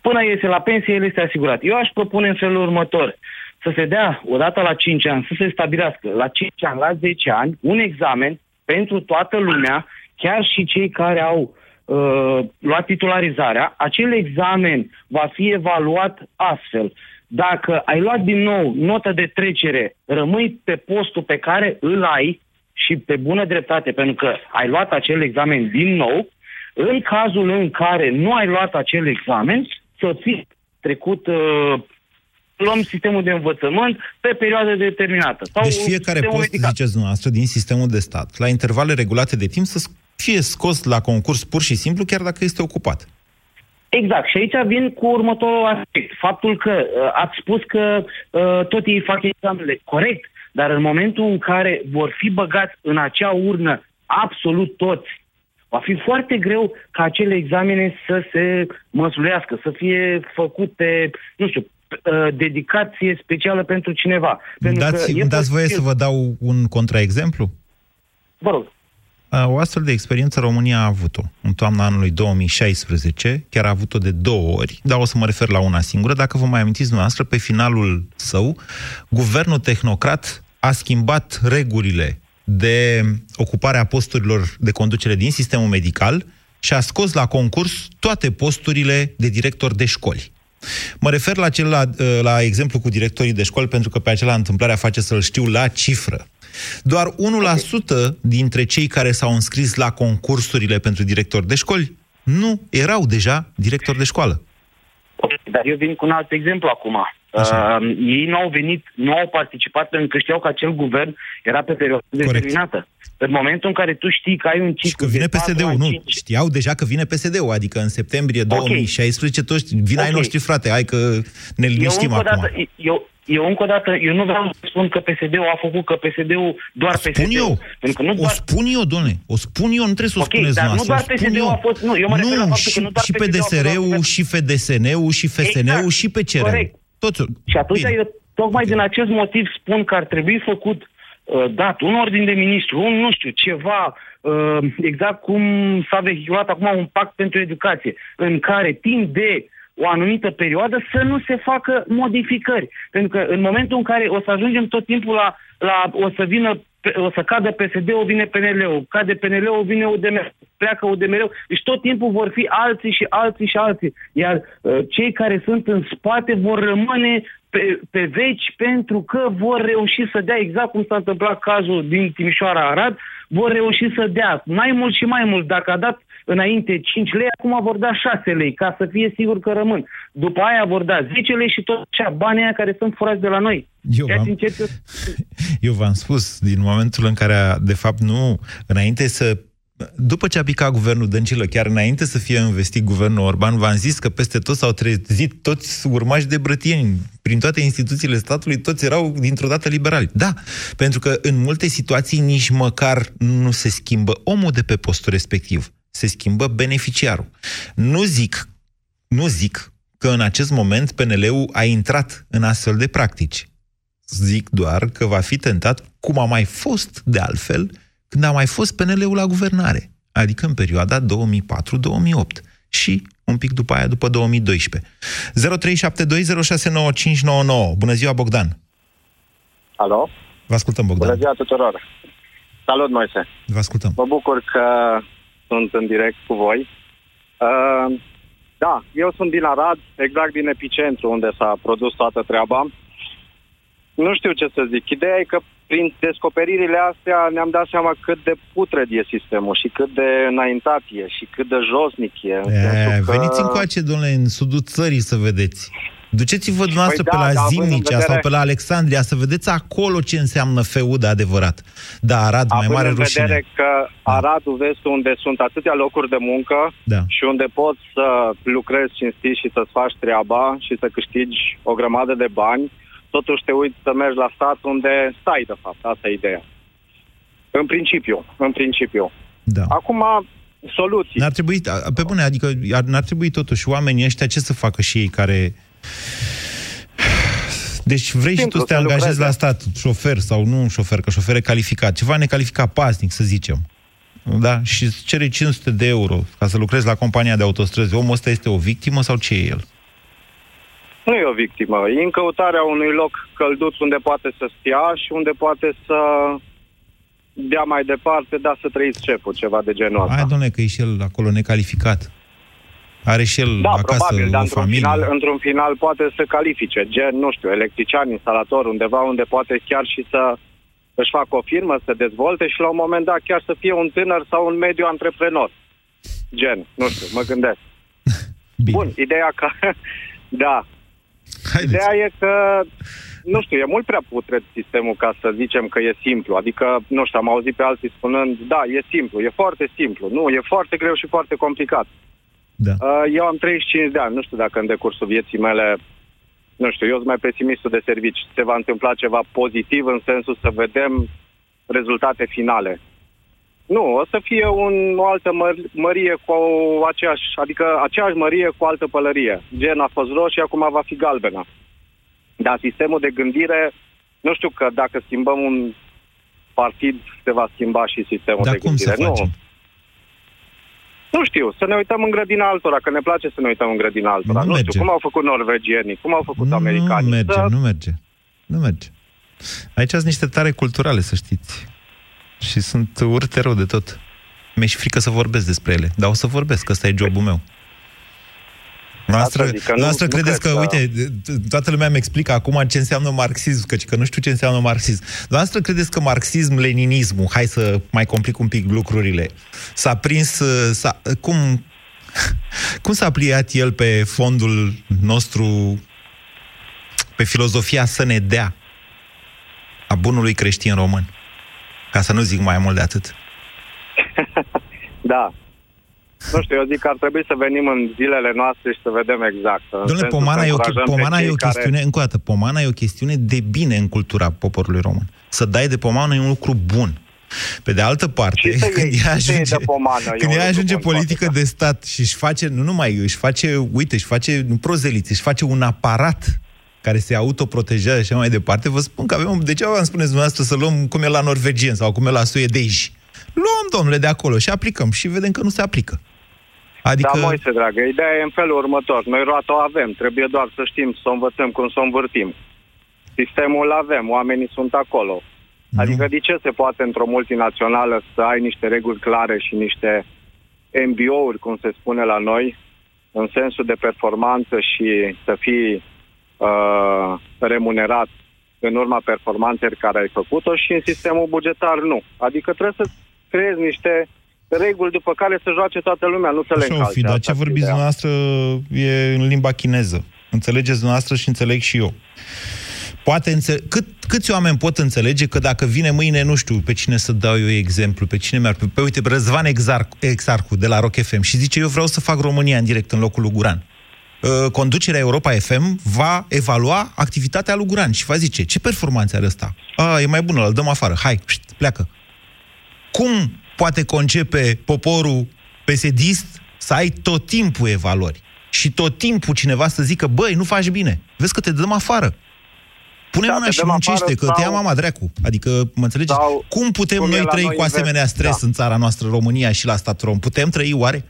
până iese la pensie, el este asigurat. Eu aș propune în felul următor. Să se dea, odată la 5 ani, să se stabilească la 5 ani, la 10 ani, un examen pentru toată lumea, chiar și cei care au uh, luat titularizarea. Acel examen va fi evaluat astfel. Dacă ai luat din nou notă de trecere, rămâi pe postul pe care îl ai și pe bună dreptate, pentru că ai luat acel examen din nou, în cazul în care nu ai luat acel examen, să fii trecut, uh, luăm sistemul de învățământ pe perioadă determinată. Sau Deci fiecare sistemul post, medical. ziceți dumneavoastră, din sistemul de stat, la intervale regulate de timp, să fie scos la concurs pur și simplu, chiar dacă este ocupat. Exact. Și aici vin cu următorul aspect. Faptul că uh, ați spus că uh, tot ei fac examenele. Corect. Dar în momentul în care vor fi băgați în acea urnă absolut toți, va fi foarte greu ca acele examene să se măsluiască, să fie făcute, nu știu, uh, dedicație specială pentru cineva. Pentru Dați, că e dați voie posibil- să vă dau un contraexemplu? Vă rog. O astfel de experiență România a avut-o în toamna anului 2016, chiar a avut-o de două ori, dar o să mă refer la una singură. Dacă vă mai amintiți dumneavoastră, pe finalul său, guvernul tehnocrat a schimbat regulile de ocupare a posturilor de conducere din sistemul medical și a scos la concurs toate posturile de director de școli. Mă refer la, cel, la, la exemplu cu directorii de școli, pentru că pe acela întâmplarea face să-l știu la cifră. Doar 1% dintre cei care s-au înscris la concursurile pentru directori de școli nu erau deja directori de școală. Dar eu vin cu un alt exemplu acum. Uh, ei nu au venit, nu au participat pentru că știau că acel guvern era pe perioadă determinată. În momentul în care tu știi că ai un ciclu Și că vine de patru PSD-ul, ani, nu, cinci- știau deja că vine PSD-ul, adică în septembrie 2016 toți vin ai Ok. noștri, frate, hai că ne eu liniștim încă, o acum. dată, eu, eu încă o dată, eu nu vreau să spun că PSD-ul a făcut, că PSD-ul doar Spun PSD-ul. eu, Pentru că nu o doar... spun eu, domnule, o spun eu, nu trebuie să o Ok, spuneți dar nu noastră, doar o spun PSD-ul eu. a fost- nu, eu mă refer la faptul și, că nu doar și PSD-ul a fost PDSR-ul, și FDSN-ul, și FSN-ul, și PCR-ul. Corect. Toți. Și atunci Bine. eu tocmai din acest motiv spun că ar trebui făcut uh, dat un ordin de ministru, un nu știu, ceva, uh, exact cum s-a vehiculat acum un pact pentru educație, în care timp de o anumită perioadă să nu se facă modificări. Pentru că în momentul în care o să ajungem tot timpul la, la o să vină pe- o să cadă PSD-ul, vine PNL-ul, cade PNL-ul, vine UDMR, pleacă UDMR-ul, deci tot timpul vor fi alții și alții și alții. Iar uh, cei care sunt în spate vor rămâne pe, pe veci pentru că vor reuși să dea, exact cum s-a întâmplat cazul din Timișoara Arad, vor reuși să dea mai mult și mai mult. Dacă a dat înainte 5 lei, acum vor da 6 lei, ca să fie sigur că rămân. După aia vor da 10 lei și tot așa, banii aia care sunt furați de la noi. Eu Ceea ce v-am- încerc eu *laughs* Eu v-am spus, din momentul în care, a, de fapt, nu, înainte să după ce a picat guvernul Dăncilă, chiar înainte să fie investit guvernul Orban, v-am zis că peste tot s-au trezit toți urmași de brătieni. Prin toate instituțiile statului, toți erau dintr-o dată liberali. Da, pentru că în multe situații nici măcar nu se schimbă omul de pe postul respectiv. Se schimbă beneficiarul. Nu zic, nu zic că în acest moment PNL-ul a intrat în astfel de practici. Zic doar că va fi tentat, cum a mai fost de altfel, când a mai fost PNL-ul la guvernare, adică în perioada 2004-2008 și un pic după aia, după 2012. 0372069599. Bună ziua, Bogdan! Alo? Vă ascultăm, Bogdan. Bună ziua tuturor! Salut, Moise! Vă ascultăm. Mă bucur că sunt în direct cu voi. Uh, da, eu sunt din Arad, exact din epicentru unde s-a produs toată treaba. Nu știu ce să zic. Ideea e că prin descoperirile astea ne-am dat seama cât de putred e sistemul și cât de înaintat e și cât de josnic e. în E, sensul că- Veniți încoace, domnule, în sudul țării să vedeți. Duceți-vă dumneavoastră Păi pe da, la dar având în Zimnicea vedere- sau pe la Alexandria să vedeți acolo ce înseamnă feudă adevărat. Da, Arad, mai Având mare în rușine. vedere că Aradul vezi tu, unde sunt atâtea locuri de muncă Da. și unde poți să lucrezi cinstit și să-ți faci treaba și să câștigi o grămadă de bani, totuși te uiți să mergi la stat unde stai, de fapt. Asta e ideea. În principiu, în principiu. Da. Acum, soluții. N-ar trebui, a- pe bune, adică ar- n-ar trebui totuși oamenii ăștia ce să facă și ei care... Deci vrei și Simplu, tu să te să angajezi lucreze. la stat, șofer sau nu un șofer, că șofer e calificat, ceva necalificat, pasnic, să zicem. Da? Și îți cere 500 de euro ca să lucrezi la compania de autostrăzi. Omul ăsta este o victimă sau ce e el? Nu e o victimă. E în căutarea unui loc călduț unde poate să stea și unde poate să dea mai departe, dar să trăiți șeful, ceva de genul ăsta. Hai, domnule, că e și el acolo necalificat. Are și el Da, acasă probabil, dar o într-un familie. final, într-un final poate să califice, gen, nu știu, electrician, instalator, undeva unde poate chiar și să își facă o firmă, să se dezvolte și la un moment dat chiar să fie un tânăr sau un mediu antreprenor. Gen, nu știu, mă gândesc. *laughs* Bine. Bun, ideea că, *laughs* da, Haideți. ideea e că, nu știu, e mult prea putred sistemul ca să zicem că e simplu. Adică, nu știu, am auzit pe alții spunând, da, e simplu, e foarte simplu. Nu, e foarte greu și foarte complicat. Da. Uh, Eu am 35 de ani, nu știu dacă în decursul vieții mele, nu știu, eu sunt mai pesimistul de servici. Se va întâmpla ceva pozitiv în sensul să vedem rezultate finale. Nu, o să fie un, o altă măr- mărie cu o, aceeași, adică aceeași mărie cu altă pălărie. Gen a fost roșie, acum va fi galbenă. Dar sistemul de gândire, nu știu că dacă schimbăm un partid, se va schimba și sistemul Dar de cum să gândire. facem? Nu, nu știu, să ne uităm în grădina altora, că ne place să ne uităm în grădina altora. Nu Nu, merge. știu, cum au făcut norvegienii, cum au făcut Nu americanii. merge, Să- nu merge. Nu merge. Aici sunt niște tare culturale, să știți. Și sunt urte rău de tot. Mi-e și frică să vorbesc despre ele. Dar o să vorbesc, ăsta e jobul meu. Noastră, zic că nu- noastră nu credeți că, cred că- uite, toată lumea îmi explică acum ce înseamnă marxism, căci că nu știu ce înseamnă marxism. Noastră credeți că marxism, leninismul, hai să mai complic un pic lucrurile, s-a prins, uh, s-a, cum, *laughs* cum s-a pliat el pe fondul nostru, pe filozofia să ne dea a bunului creștin român? Ca să nu zic mai mult de atât. *laughs* Da. Nu știu, eu zic că ar trebui să venim în zilele noastre și să vedem exact. în Domnule, sensul pomana, să e o, încurajăm pe pomana cei e o care- chestiune, încă o dată, pomana e o chestiune de bine în cultura poporului român. Să dai de pomană e un lucru bun. Pe de altă parte, Și să când iei- ea și să iei ajunge, de pomană, e când un ea lucru ajunge bun, politică de stat și își face, nu numai, își face, uite, își face nu prozeliți, își face un aparat care se autoprotejează și așa mai departe, vă spun că avem, de ce vă spuneți dumneavoastră să luăm cum e la norvegieni sau cum e la suedezi? Luăm, domnule, de acolo și aplicăm și vedem că nu se aplică. Adică... Da, Moise, dragă, ideea e în felul următor. Noi roata o avem, trebuie doar să știm să o învățăm cum să o învârtim. Sistemul îl avem, oamenii sunt acolo. Adică de ce se poate într-o multinațională să ai niște reguli clare și niște MBO-uri, cum se spune la noi, în sensul de performanță și să fii uh, remunerat în urma performanței care ai făcut-o și în sistemul bugetar nu. Adică trebuie să creezi niște reguli după care să joace toată lumea, nu să le Așa o încalce. fi, dar Asta ce ar fi vorbiți ideea. dumneavoastră e în limba chineză. Înțelegeți dumneavoastră și înțeleg și eu. Poate înțe- cât, câți oameni pot înțelege că dacă vine mâine, nu știu, pe cine să dau eu exemplu, pe cine mi-ar... Pe, uite, Răzvan Exar, Exarcu de la Rock FM și zice, eu vreau să fac România în direct în locul lui Guran. Uh, Conducerea Europa FM va evalua activitatea lui Guran și va zice, ce performanțe are ăsta? A, e mai bună, îl dăm afară, hai, pșt, pleacă. Cum poate concepe poporul pesedist să ai tot timpul evaluări? Și tot timpul cineva să zică, băi, nu faci bine, vezi că te dăm afară. Pune Da, mâna te și dăm muncește, afară că te ia sau- mama dracu. Adică, mă înțelegeți? Sau cum putem cum e noi la trăi noi cu în asemenea vest, stres da. în țara noastră, România și la stat rom? Putem trăi oare?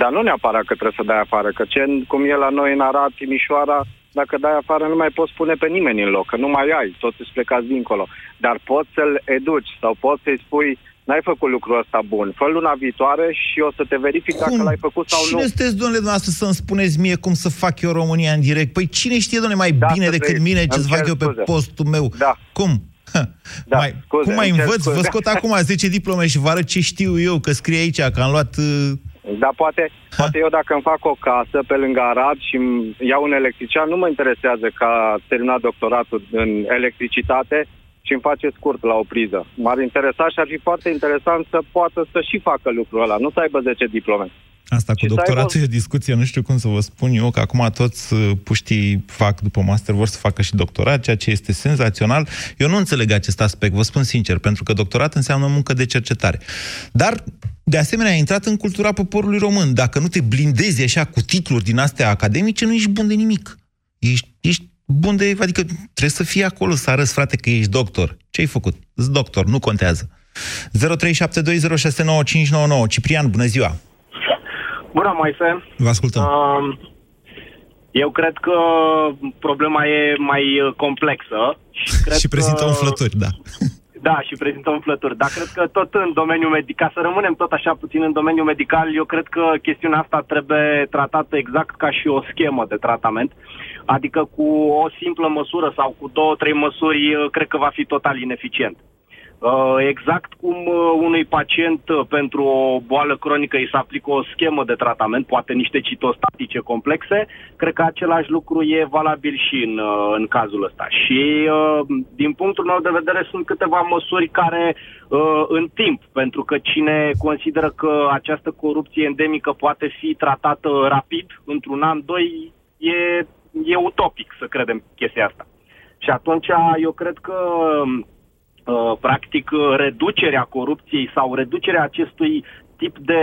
Dar nu neapărat că trebuie să dai afară, că ce, cum e la noi în Arad, Timișoara, dacă dai afară nu mai poți pune pe nimeni în loc, că nu mai ai, toți îți plecați dincolo. Dar poți să-l educi sau poți să-i spui, n-ai făcut lucrul ăsta bun, fă luna viitoare și o să te verific dacă l-ai făcut sau Cine nu. sunteți, domnule, dumneavoastră, să-mi spuneți mie cum să fac eu România în direct? Păi cine știe, domnule, mai Da, bine să decât trăiți. mine ce Îmi să fac cer eu pe scuze. postul meu? Da. Cum? Ha. Da, mai, scuze, cum mai îmi cer învăț? Vă scuze. scot acum 10 diplome și vă arăt ce știu eu, că scrie aici că am luat... uh, Dar poate, poate eu dacă îmi fac o casă pe lângă Arad și îmi iau un electrician, nu mă interesează că a terminat doctoratul în electricitate și îmi face scurt la o priză. M-ar interesa și ar fi foarte interesant să poată să și facă lucrul ăla, nu să aibă 10 diplome. Asta cu Și să doctoratul aibă- e o discuție, nu știu cum să vă spun eu, că acum toți uh, puștii fac după master, vor să facă și doctorat, ceea ce este senzațional. Eu nu înțeleg acest aspect, vă spun sincer, pentru că doctorat înseamnă muncă de cercetare. Dar, de asemenea, a intrat în cultura poporului român. Dacă nu te blindezi așa cu titluri din astea academice, nu ești bun de nimic. Ești, ești bun de... Adică trebuie să fii acolo, să arăți, frate, că ești doctor. Ce ai făcut? Ești doctor, nu contează. 0372069599. Ciprian, bună ziua! Bună, Moise. Vă ascultăm. Um, eu cred că problema e mai uh, complexă. *laughs* Și, cred și prezintă că... umflături, da. Da, și prezintă umflături. Dar cred că tot în domeniul medical, să rămânem tot așa puțin în domeniul medical, eu cred că chestiunea asta trebuie tratată exact ca și o schemă de tratament. Adică cu o simplă măsură sau cu două, trei măsuri, uh, cred că va fi total ineficient. Uh, exact cum uh, unui pacient uh, pentru o boală cronică îi se aplică o schemă de tratament, poate niște citostatice complexe, cred că același lucru e valabil și în, uh, în cazul ăsta. Și uh, din punctul meu de vedere sunt câteva măsuri care uh, în timp, pentru că cine consideră că această corupție endemică poate fi tratată rapid, într-un an, doi, e, e utopic să credem chestia asta. Și atunci eu cred că uh, practic uh, reducerea corupției sau reducerea acestui tip de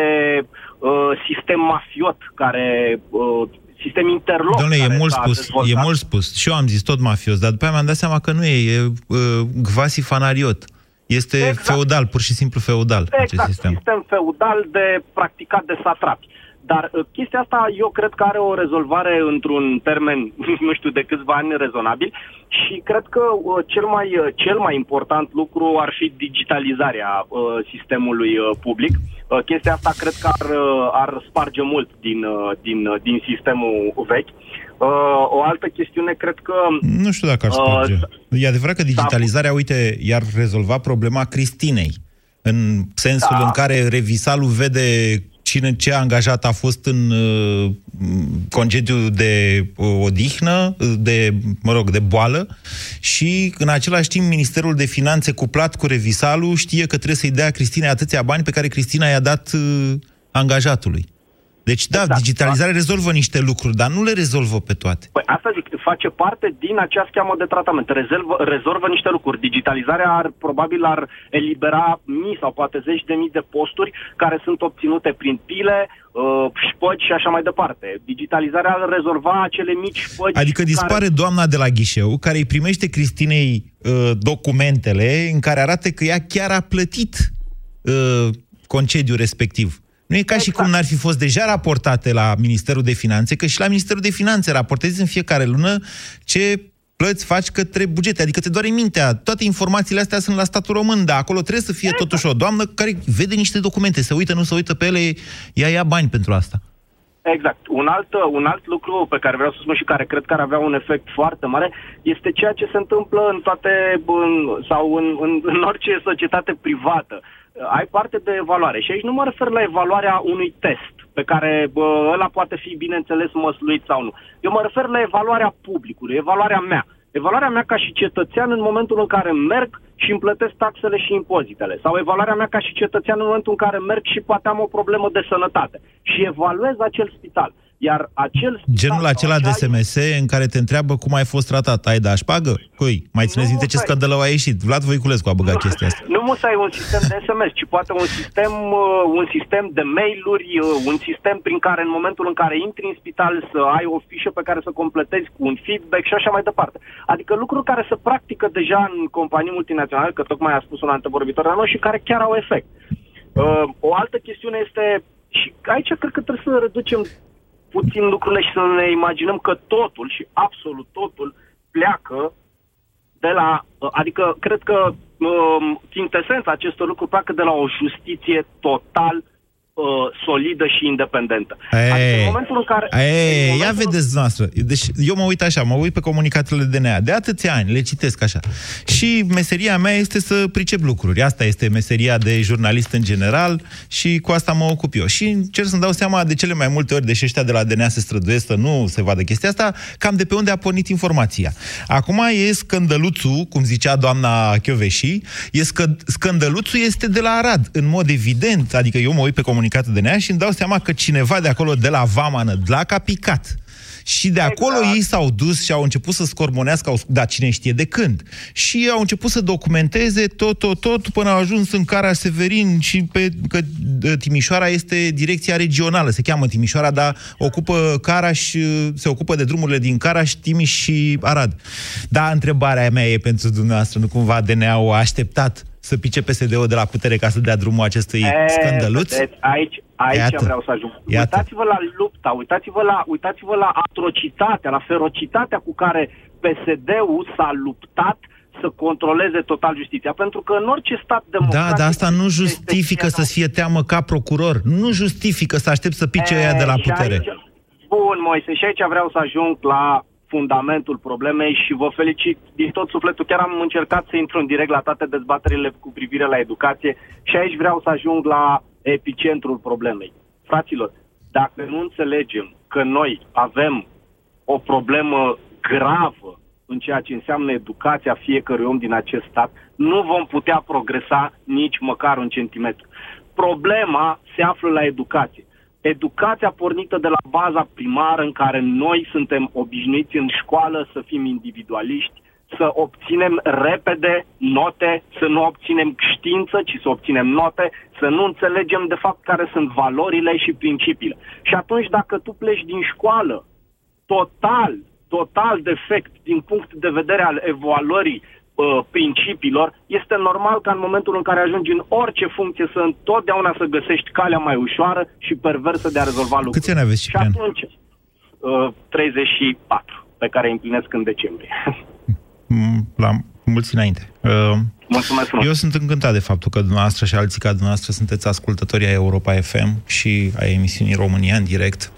uh, sistem mafiot care uh, sistem interloc. Domnule, e care mult s-a spus, dezvoltat. e mult spus. Și eu am zis tot mafios, dar după aia mi-am dat seama că nu e, e uh, gvasi fanariot. Este Exact. feudal, pur și simplu feudal acest Exact, sistem. sistem feudal de practicat de satrapi. Dar uh, chestia asta eu cred că are o rezolvare într-un termen, *laughs* nu știu, de câțiva ani rezonabil și cred că uh, cel mai, uh, cel mai important lucru ar fi digitalizarea uh, sistemului uh, public. Uh, chestia asta cred că ar, uh, ar sparge mult din, uh, din, uh, din sistemul vechi. Uh, o altă chestiune, cred că... Nu știu dacă ar Uh, sparge. E adevărat că digitalizarea, uite, i-ar rezolva problema Cristinei. În sensul Da. în care revisalul vede cine ce angajat a fost în uh, concediu de uh, odihnă, uh, de, mă rog, de boală și în același timp Ministerul de Finanțe cuplat cu revisalul știe că trebuie să-i dea Cristinei atâția bani pe care Cristina i-a dat uh, angajatului. Deci da, Exact. digitalizarea rezolvă niște lucruri, dar nu le rezolvă pe toate. Păi asta zic, face parte din acea schemă de tratament. Rezolvă, rezolvă niște lucruri. Digitalizarea ar, probabil ar elibera mii sau poate zeci de mii de posturi care sunt obținute prin pile, uh, șpăgi și așa mai departe. Digitalizarea ar rezolva acele mici șpăgi Adică dispare care... doamna de la ghișeu, care îi primește Cristinei uh, documentele în care arată că ea chiar a plătit uh, concediul respectiv. Nu e ca și Exact. cum n-ar fi fost deja raportate la Ministerul de Finanțe, că și la Ministerul de Finanțe raportezi în fiecare lună ce plăți faci către bugete. Adică te doare mintea. Toate informațiile astea sunt la statul român, dar acolo trebuie să fie totuși o doamnă care vede niște documente, se uită, nu se uită pe ele, ea ia bani pentru asta. Exact. Un alt, un alt lucru pe care vreau să spun și care cred că ar avea un efect foarte mare este ceea ce se întâmplă în toate, în, sau în, în, în orice societate privată. Ai parte de evaluare și aici nu mă refer la evaluarea unui test pe care bă, ăla poate fi, bineînțeles, măsluit sau nu. Eu mă refer la evaluarea publicului, evaluarea mea. Evaluarea mea ca și cetățean în momentul în care merg și îmi plătesc taxele și impozitele. Sau evaluarea mea ca și cetățean în momentul în care merg și poate am o problemă de sănătate. Și evaluez acel spital. Iar acel spital... Genul sau acela de acea- SMS în care te întreabă cum ai fost tratat. Ai da șpagă? Cui? Mai țineți Nu, minte ce stai. scandalău a ieșit? Vlad Voiculescu a băgat chestia asta. Nu mă să ai un sistem de SMS, ci poate un sistem, uh, un sistem de mail-uri, uh, un sistem prin care în momentul în care intri în spital să ai o fișă pe care să completezi cu un feedback și așa mai departe. Adică lucruri care se practică deja în companii multinaționale, că tocmai a spus un antevorbitor la noi și care chiar au efect. Uh, o altă chestiune este, și aici cred că trebuie să reducem puțin lucrurile și să ne imaginăm că totul și absolut totul pleacă de la, adică cred că um, chintesența acestor lucruri pleacă de la o justiție total uh, solidă și independentă. Adică în momentul în care... Ei, în ia momentul- vedeți noastră. Deci eu mă uit așa, mă uit pe comunicatele DNA. De atâția ani, le citesc așa. Și meseria mea este să pricep lucruri. Asta este meseria de jurnalist în general și cu asta mă ocup eu. Și încerc să-mi dau seama de cele mai multe ori, deși ăștia de la DNA se străduiesc să nu se vadă chestia asta, cam de pe unde a pornit informația. Acum e scândăluțul, cum zicea doamna Chioveși, e scă, scândăluțul este de la Arad, în mod evident. Adică eu mă uit pe comunicatul DNA și îmi dau seama că cineva de acolo, de la Vama Nădlac, a picat. Și de acolo Exact. ei s-au dus și au început să scormonească, au, da, cine știe de când. Și au început să documenteze tot, tot, tot, până au ajuns în Cara Severin și pe, că uh, Timișoara este direcția regională, se cheamă Timișoara, dar ocupă Caraș, uh, se ocupă de drumurile din Caraș, Timiș și Arad. Da, întrebarea mea e pentru dumneavoastră, nu cumva DNA-ul a așteptat să pice PSD-ul de la putere ca să dea drumul acestui E, scândăluț? vedeți, aici, aici Iată. vreau să ajung. Iată. Uitați-vă la lupta, uitați-vă la, uitați-vă la atrocitatea, la ferocitatea cu care PSD-ul s-a luptat să controleze total justiția. Pentru că în orice stat democratic... Da, dar asta nu justifică să-ți fie teamă ca procuror. Nu justifică să aștept să pice ea de la E, și putere. Aici, bun, Moise, și aici vreau să ajung la fundamentul problemei și vă felicit din tot sufletul. Chiar am încercat să intru în direct la toate dezbaterile cu privire la educație și aici vreau să ajung la epicentrul problemei. Fraților, dacă nu înțelegem că noi avem o problemă gravă în ceea ce înseamnă educația fiecărui om din acest stat, nu vom putea progresa nici măcar un centimetru. Problema se află la educație. Educația pornită de la baza primară în care noi suntem obișnuiți în școală să fim individualiști, să obținem repede note, să nu obținem știință, ci să obținem note, să nu înțelegem de fapt care sunt valorile și principiile. Și atunci dacă tu pleci din școală total, total defect din punct de vedere al evaluării uh, principiilor, este normal ca în momentul în care ajungi în orice funcție să întotdeauna să găsești calea mai ușoară și perversă de a rezolva lucrurile. Câți ani aveți, Și atunci, uh, 34, pe care îi împlinesc în decembrie. *laughs* Mm, La mulți înainte. Uh, Mulțumesc frumos. Eu sunt încântat de faptul că dumneavoastră și alții ca dumneavoastră sunteți ascultătorii a Europa FM și a emisiunii România în direct.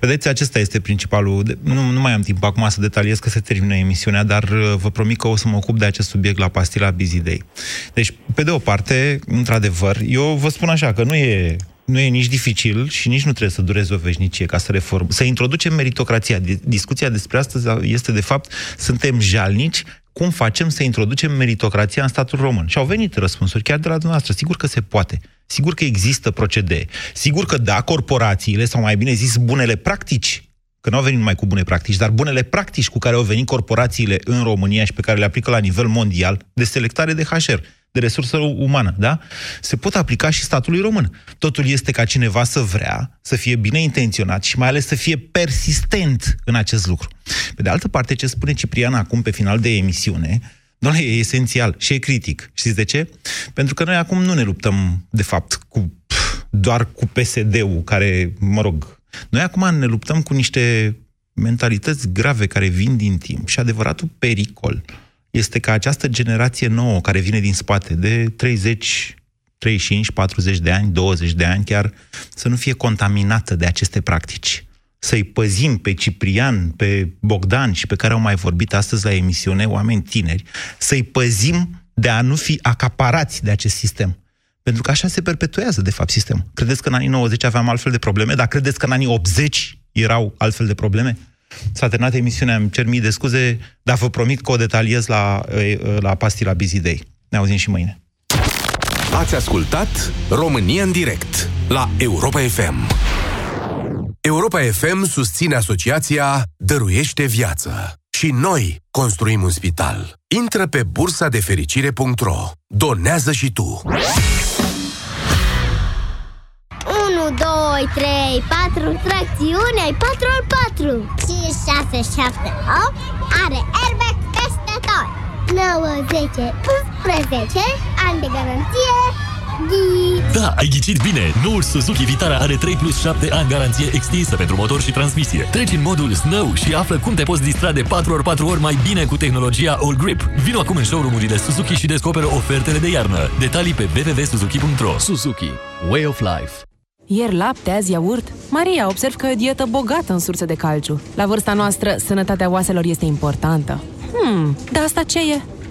Vedeți, acesta este principalul... de- Nu, nu mai am timp acum să detaliez că se termină emisiunea, dar uh, vă promit că o să mă ocup de acest subiect la pastila Busy Day. Deci, pe de o parte, într-adevăr, eu vă spun așa că nu e nu e nici dificil și nici nu trebuie să dureze o veșnicie ca să reform, să introducem meritocrația. Di- Discuția despre astăzi este, de fapt, suntem jalnici cum facem să introducem meritocrația în statul român. Și au venit răspunsuri chiar de la dumneavoastră. Sigur că se poate. Sigur că există procedee. Sigur că da, corporațiile, sau mai bine zis, bunele practici, că nu au venit numai cu bune practici, dar bunele practici cu care au venit corporațiile în România și pe care le aplică la nivel mondial de selectare de HR, de resursă umană, da? Se pot aplica și statului român. Totul este ca cineva să vrea, să fie bine intenționat și mai ales să fie persistent în acest lucru. Pe de altă parte, ce spune Ciprian acum pe final de emisiune, Doamne, e esențial și e critic. Știți de ce? Pentru că noi acum nu ne luptăm, de fapt, cu pf, doar cu PSD-ul, care, mă rog, noi acum ne luptăm cu niște mentalități grave care vin din timp și adevăratul pericol este ca această generație nouă care vine din spate de 30, 35, 40 de ani, 20 de ani chiar, să nu fie contaminată de aceste practici. Să-i păzim pe Ciprian, pe Bogdan și pe care au mai vorbit astăzi la emisiune, oameni tineri, să-i păzim de a nu fi acaparați de acest sistem. Pentru că așa se perpetuează, de fapt, sistemul. Credeți că în anii 90 aveam altfel de probleme, dar credeți că în anii 80 erau altfel de probleme? S-a terminat emisiunea, îmi cer mii de scuze, dar vă promit că o detaliez la, la pastila Busy Day. Ne auzim și mâine. Ați ascultat România în direct la Europa FM. Europa FM susține asociația Dăruiește Viață. Și noi construim un spital. Intră pe bursa de fericire.ro. Donează și tu. 2, 3, 4, tracțiune, ai 4 ori 4 5, 6, 7, 8 Are airbag peste tot 9, 10, 11 Ani de garanție Ghid Da, ai ghicit bine! Noul Suzuki Vitara are 3 plus 7 ani garanție extinsă pentru motor și transmisie. Treci în modul Snow și află cum te poți distra de 4 ori 4 ori mai bine cu tehnologia All Grip. Vino acum în showroom-urile Suzuki și descoperă ofertele de iarnă. Detalii pe www.suzuki.ro Suzuki. Way of Life. Ieri lapte, azi iaurt. Maria, observ că e o dietă bogată în surse de calciu. La vârsta noastră, sănătatea oaselor este importantă. Hmm, dar asta ce e?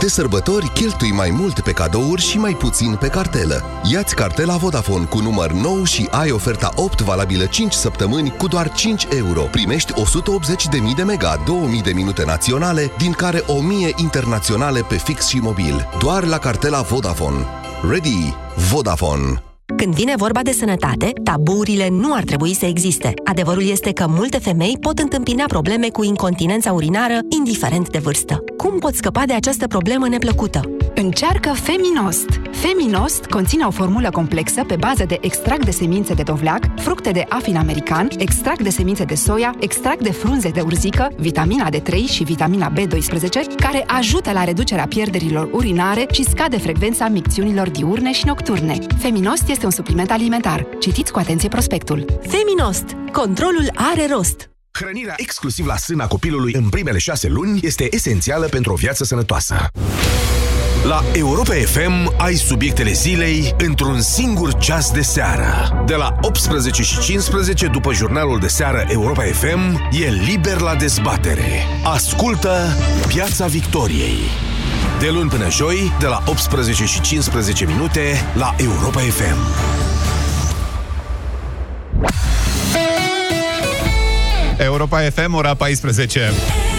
De sărbători, cheltui mai mult pe cadouri și mai puțin pe cartelă. Iați cartela Vodafone cu număr nou și ai oferta 8 valabilă 5 săptămâni cu doar 5 euro. Primești 180.000 de mega, 2000 de minute naționale, din care 1000 internaționale pe fix și mobil. Doar la cartela Vodafone. Ready? Vodafone. Când vine vorba de sănătate, taburile nu ar trebui să existe. Adevărul este că multe femei pot întâmpina probleme cu incontinența urinară, indiferent de vârstă. Cum poți scăpa de această problemă neplăcută? Încearcă Feminost! Feminost conține o formulă complexă pe bază de extract de semințe de dovleac, fructe de afin american, extract de semințe de soia, extract de frunze de urzică, vitamina D3 și vitamina B12, care ajută la reducerea pierderilor urinare și scade frecvența micțiunilor diurne și nocturne. Feminost este un supliment alimentar. Citiți cu atenție prospectul. Feminost. Controlul are rost. Hrănirea exclusiv la sâna copilului în primele șase luni este esențială pentru o viață sănătoasă. La Europa FM ai subiectele zilei într-un singur ceas de seară. De la 18 și 15 după jurnalul de seară Europa FM e liber la dezbatere. Ascultă Piața Victoriei. De luni până joi, de la 18 și 15 minute la Europa FM. Europa FM, ora 14.